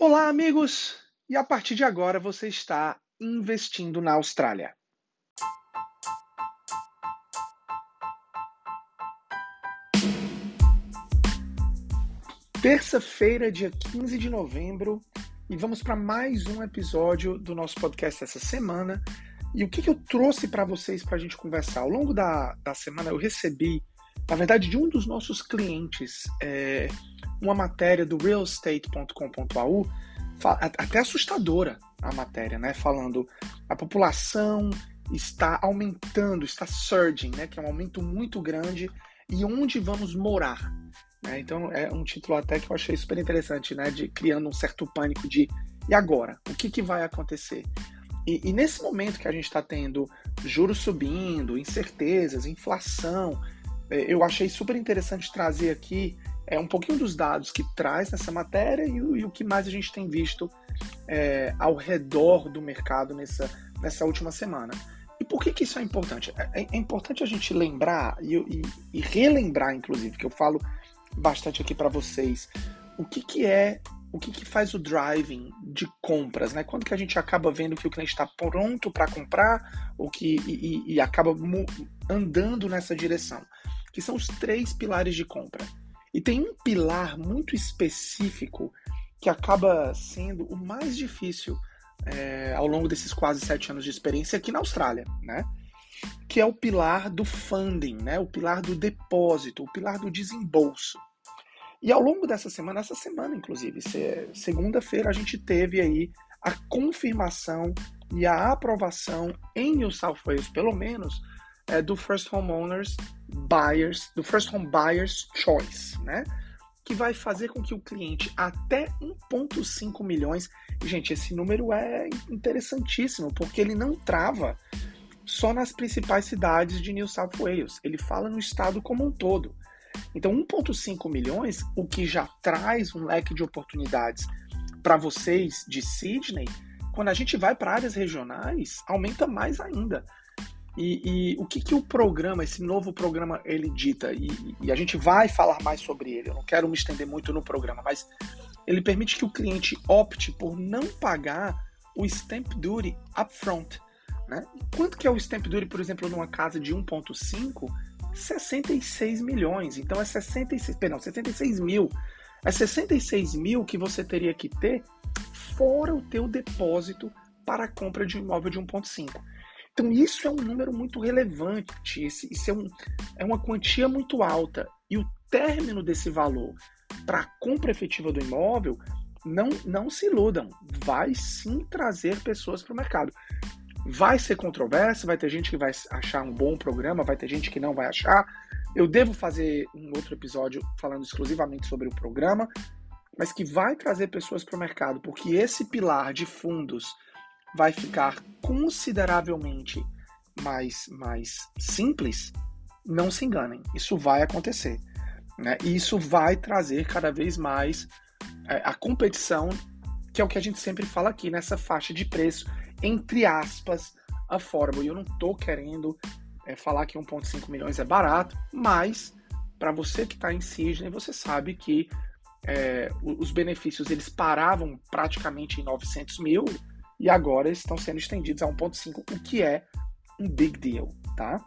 Olá, amigos! E a partir de agora você está investindo na Austrália. Terça-feira, dia 15 de novembro, e vamos para mais um episódio do nosso podcast essa semana. E o que, que eu trouxe para vocês para a gente conversar? Ao longo da, da semana eu recebi, na verdade, de um dos nossos clientes, é, uma matéria do realestate.com.au, até assustadora a matéria, né? Falando a população está aumentando, está surging, né? Que é um aumento muito grande e onde vamos morar. Né? Então é um título até que eu achei super interessante, né? De criando um certo pânico de e agora? O que, que vai acontecer? E, e nesse momento que a gente está tendo juros subindo, incertezas, inflação, é, eu achei super interessante trazer aqui é, um pouquinho dos dados que traz nessa matéria e, e o que mais a gente tem visto é, ao redor do mercado nessa, nessa última semana. E por que, que isso é importante? É, é importante a gente lembrar e, e, e, relembrar, inclusive, que eu falo bastante aqui para vocês, o que, que é, o que, que faz o driving de compras, né? Quando que a gente acaba vendo que o cliente está pronto para comprar ou que, e, e acaba andando nessa direção, que são os três pilares de compra. E tem um pilar muito específico que acaba sendo o mais difícil é, ao longo desses quase sete anos de experiência aqui na Austrália, né? Que é o pilar do funding, né? O pilar do depósito, o pilar do desembolso. E ao longo dessa semana, essa semana inclusive, segunda-feira a gente teve aí a confirmação e a aprovação em New South Wales, pelo menos, é, do First Homeowners Buyers, do First Home Buyers Choice, né? Que vai fazer com que o cliente até 1,5 milhões, gente, esse número é interessantíssimo, porque ele não trava só nas principais cidades de New South Wales, ele fala no estado como um todo. Então, 1,5 milhões, o que já traz um leque de oportunidades para vocês de Sydney, quando a gente vai para áreas regionais, aumenta mais ainda. E, e, o que, que o programa, esse novo programa, ele dita? E, e, a gente vai falar mais sobre ele. Eu não quero me estender muito no programa, mas ele permite que o cliente opte por não pagar o stamp duty upfront. Né? Quanto que é o stamp duty, por exemplo, numa casa de 1.5? 66 milhões. Então é 66, perdão, 66 mil. É 66 mil que você teria que ter fora o teu depósito para a compra de um imóvel de 1.5. Então, isso é um número muito relevante, isso é, um, é uma quantia muito alta. E o término desse valor para a compra efetiva do imóvel, não, não se iludam, vai sim trazer pessoas para o mercado. Vai ser controverso, vai ter gente que vai achar um bom programa, vai ter gente que não vai achar. Eu devo fazer um outro episódio falando exclusivamente sobre o programa, mas que vai trazer pessoas para o mercado, porque esse pilar de fundos vai ficar consideravelmente mais, mais simples, não se enganem, isso vai acontecer. Né? E isso vai trazer cada vez mais é, a competição, que é o que a gente sempre fala aqui, nessa faixa de preço, entre aspas, affordable. E eu não estou querendo é, falar que 1,5 milhões é barato, mas para você que está em Sydney, você sabe que é, os benefícios eles paravam praticamente em 900 mil, e agora estão sendo estendidos a 1.5, o que é um big deal, tá?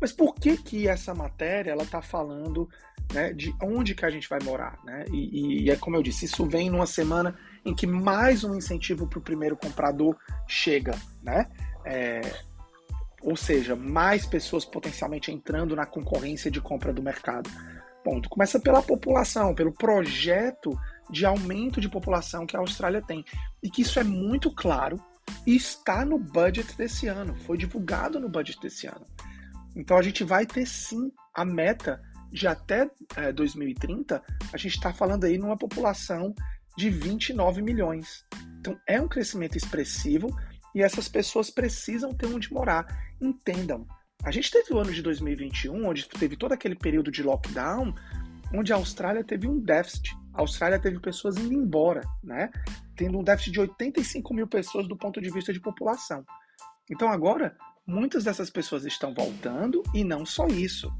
Mas por que que essa matéria ela está falando né, de onde que a gente vai morar, né? E, e, é como eu disse, isso vem numa semana em que mais um incentivo para o primeiro comprador chega, né? É, ou seja, mais pessoas potencialmente entrando na concorrência de compra do mercado. Ponto. Começa pela população, pelo projeto de aumento de população que a Austrália tem. E que isso é muito claro e está no budget desse ano, foi divulgado no budget desse ano. Então a gente vai ter sim a meta de até é, 2030, a gente está falando aí numa população de 29 milhões. Então é um crescimento expressivo e essas pessoas precisam ter onde morar. Entendam, a gente teve o ano de 2021, onde teve todo aquele período de lockdown, onde a Austrália teve um déficit. A Austrália teve pessoas indo embora, né? Tendo um déficit de 85 mil pessoas do ponto de vista de população. Então agora, muitas dessas pessoas estão voltando e não só isso.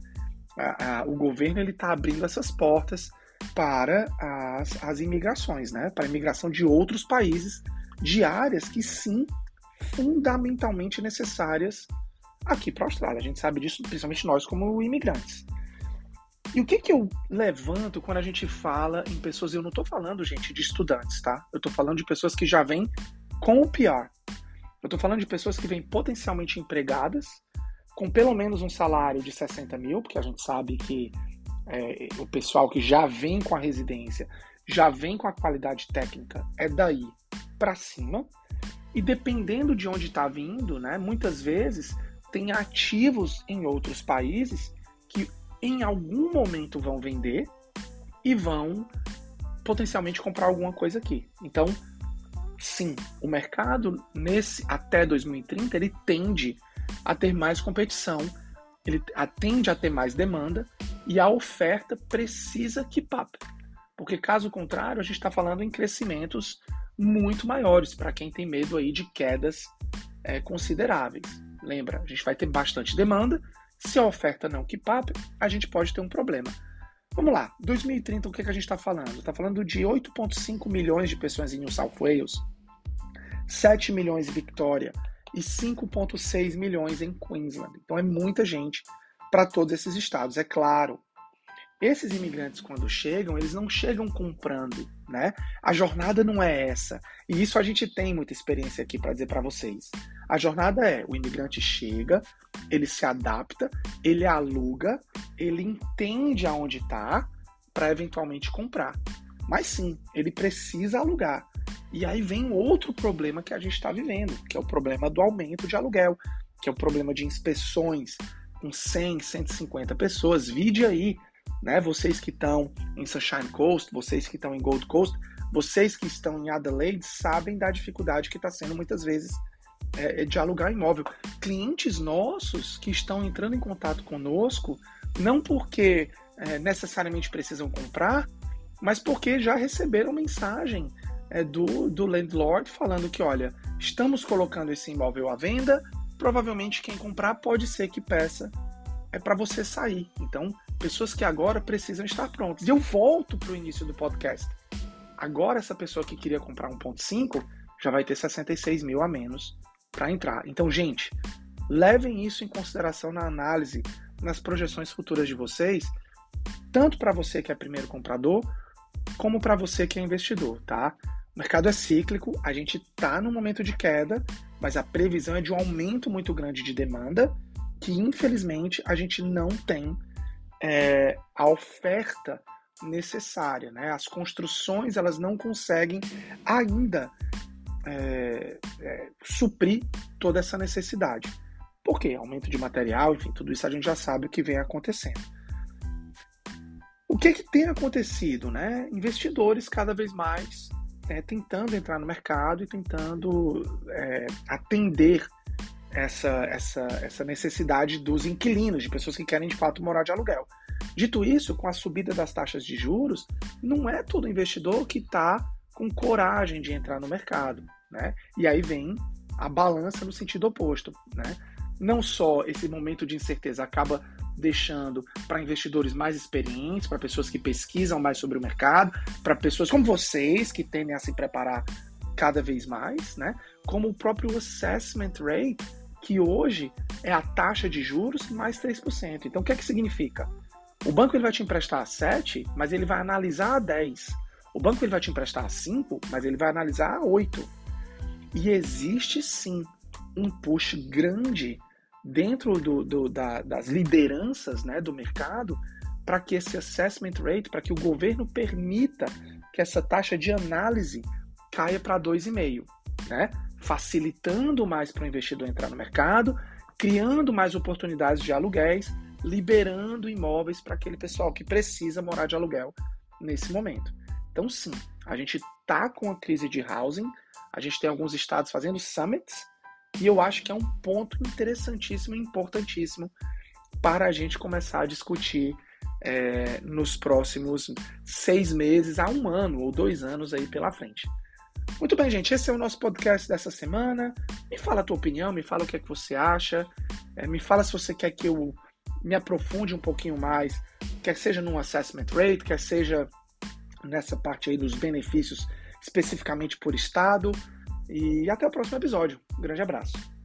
A, a, o governo ele está abrindo essas portas para as, as imigrações, né? Para a imigração de outros países, de áreas que sim, fundamentalmente necessárias aqui para a Austrália. A gente sabe disso, principalmente nós como imigrantes. E o que, que eu levanto quando a gente fala em pessoas, eu não estou falando, gente, de estudantes, tá? Eu estou falando de pessoas que já vêm com o PR. Eu estou falando de pessoas que vêm potencialmente empregadas, com pelo menos um salário de 60 mil, porque a gente sabe que é, o pessoal que já vem com a residência, já vem com a qualidade técnica, é daí para cima. E dependendo de onde está vindo, né, muitas vezes tem ativos em outros países que em algum momento vão vender e vão potencialmente comprar alguma coisa aqui. Então, sim, o mercado nesse até 2030 ele tende a ter mais competição, ele tende a ter mais demanda e a oferta precisa keep up. Porque caso contrário, a gente está falando em crescimentos muito maiores para quem tem medo aí de quedas é, consideráveis. Lembra, a gente vai ter bastante demanda. Se a oferta não keep up, a gente pode ter um problema. Vamos lá, 2030, o que, é que a gente está falando? Está falando de 8,5 milhões de pessoas em New South Wales, 7 milhões em Victoria e 5,6 milhões em Queensland. Então é muita gente para todos esses estados. É claro, esses imigrantes, quando chegam, eles não chegam comprando, né? A jornada não é essa. E isso a gente tem muita experiência aqui para dizer para vocês. A jornada é: o imigrante chega, ele se adapta, ele aluga, ele entende aonde está para eventualmente comprar. Mas sim, ele precisa alugar. E aí vem outro problema que a gente está vivendo, que é o problema do aumento de aluguel, que é o problema de inspeções com 100, 150 pessoas. Vide aí né? Vocês que estão em Sunshine Coast, vocês que estão em Gold Coast, vocês que estão em Adelaide sabem da dificuldade que está sendo muitas vezes é, é, de alugar imóvel. Clientes nossos que estão entrando em contato conosco, não porque é, necessariamente precisam comprar, mas porque já receberam mensagem é, do, do landlord falando que, olha, estamos colocando esse imóvel à venda, provavelmente quem comprar pode ser que peça é para você sair. Então, pessoas que agora precisam estar prontas. E eu volto para o início do podcast. Agora, essa pessoa que queria comprar 1,5 já vai ter 66 mil a menos para entrar. Então, gente, levem isso em consideração na análise, nas projeções futuras de vocês, tanto para você que é primeiro comprador, como para você que é investidor, tá? O mercado é cíclico, a gente está no momento de queda, mas a previsão é de um aumento muito grande de demanda que infelizmente a gente não tem é, a oferta necessária, né? As construções elas não conseguem ainda é, é, suprir toda essa necessidade. Por quê? Aumento de material, enfim, tudo isso a gente já sabe o que vem acontecendo. O que, que tem acontecido, né? Investidores cada vez mais é, tentando entrar no mercado e tentando é, atender essa, essa, essa necessidade dos inquilinos, de pessoas que querem de fato morar de aluguel. Dito isso, com a subida das taxas de juros, não é todo investidor que está com coragem de entrar no mercado. Né? E aí vem a balança no sentido oposto. Né? Não só esse momento de incerteza acaba deixando para investidores mais experientes, para pessoas que pesquisam mais sobre o mercado, para pessoas como vocês que tendem a se preparar cada vez mais, né? Como o próprio assessment rate que hoje é a taxa de juros mais 3%. Então, o que é que significa? O banco ele vai te emprestar a 7, mas ele vai analisar a 10. O banco ele vai te emprestar a 5, mas ele vai analisar a 8. E existe sim um push grande dentro do, do, da, das lideranças né, do mercado para que esse assessment rate, para que o governo permita que essa taxa de análise caia para 2,5, né? Facilitando mais para o investidor entrar no mercado, criando mais oportunidades de aluguéis, liberando imóveis para aquele pessoal que precisa morar de aluguel nesse momento. Então, sim, a gente está com a crise de housing, a gente tem alguns estados fazendo summits, e eu acho que é um ponto interessantíssimo e importantíssimo para a gente começar a discutir é, nos próximos seis meses a um ano ou dois anos aí pela frente. Muito bem, gente. Esse é o nosso podcast dessa semana. Me fala a tua opinião, me fala o que é que você acha. É, me fala se você quer que eu me aprofunde um pouquinho mais, quer seja num assessment rate, quer seja nessa parte aí dos benefícios especificamente por estado. E até o próximo episódio. Um grande abraço.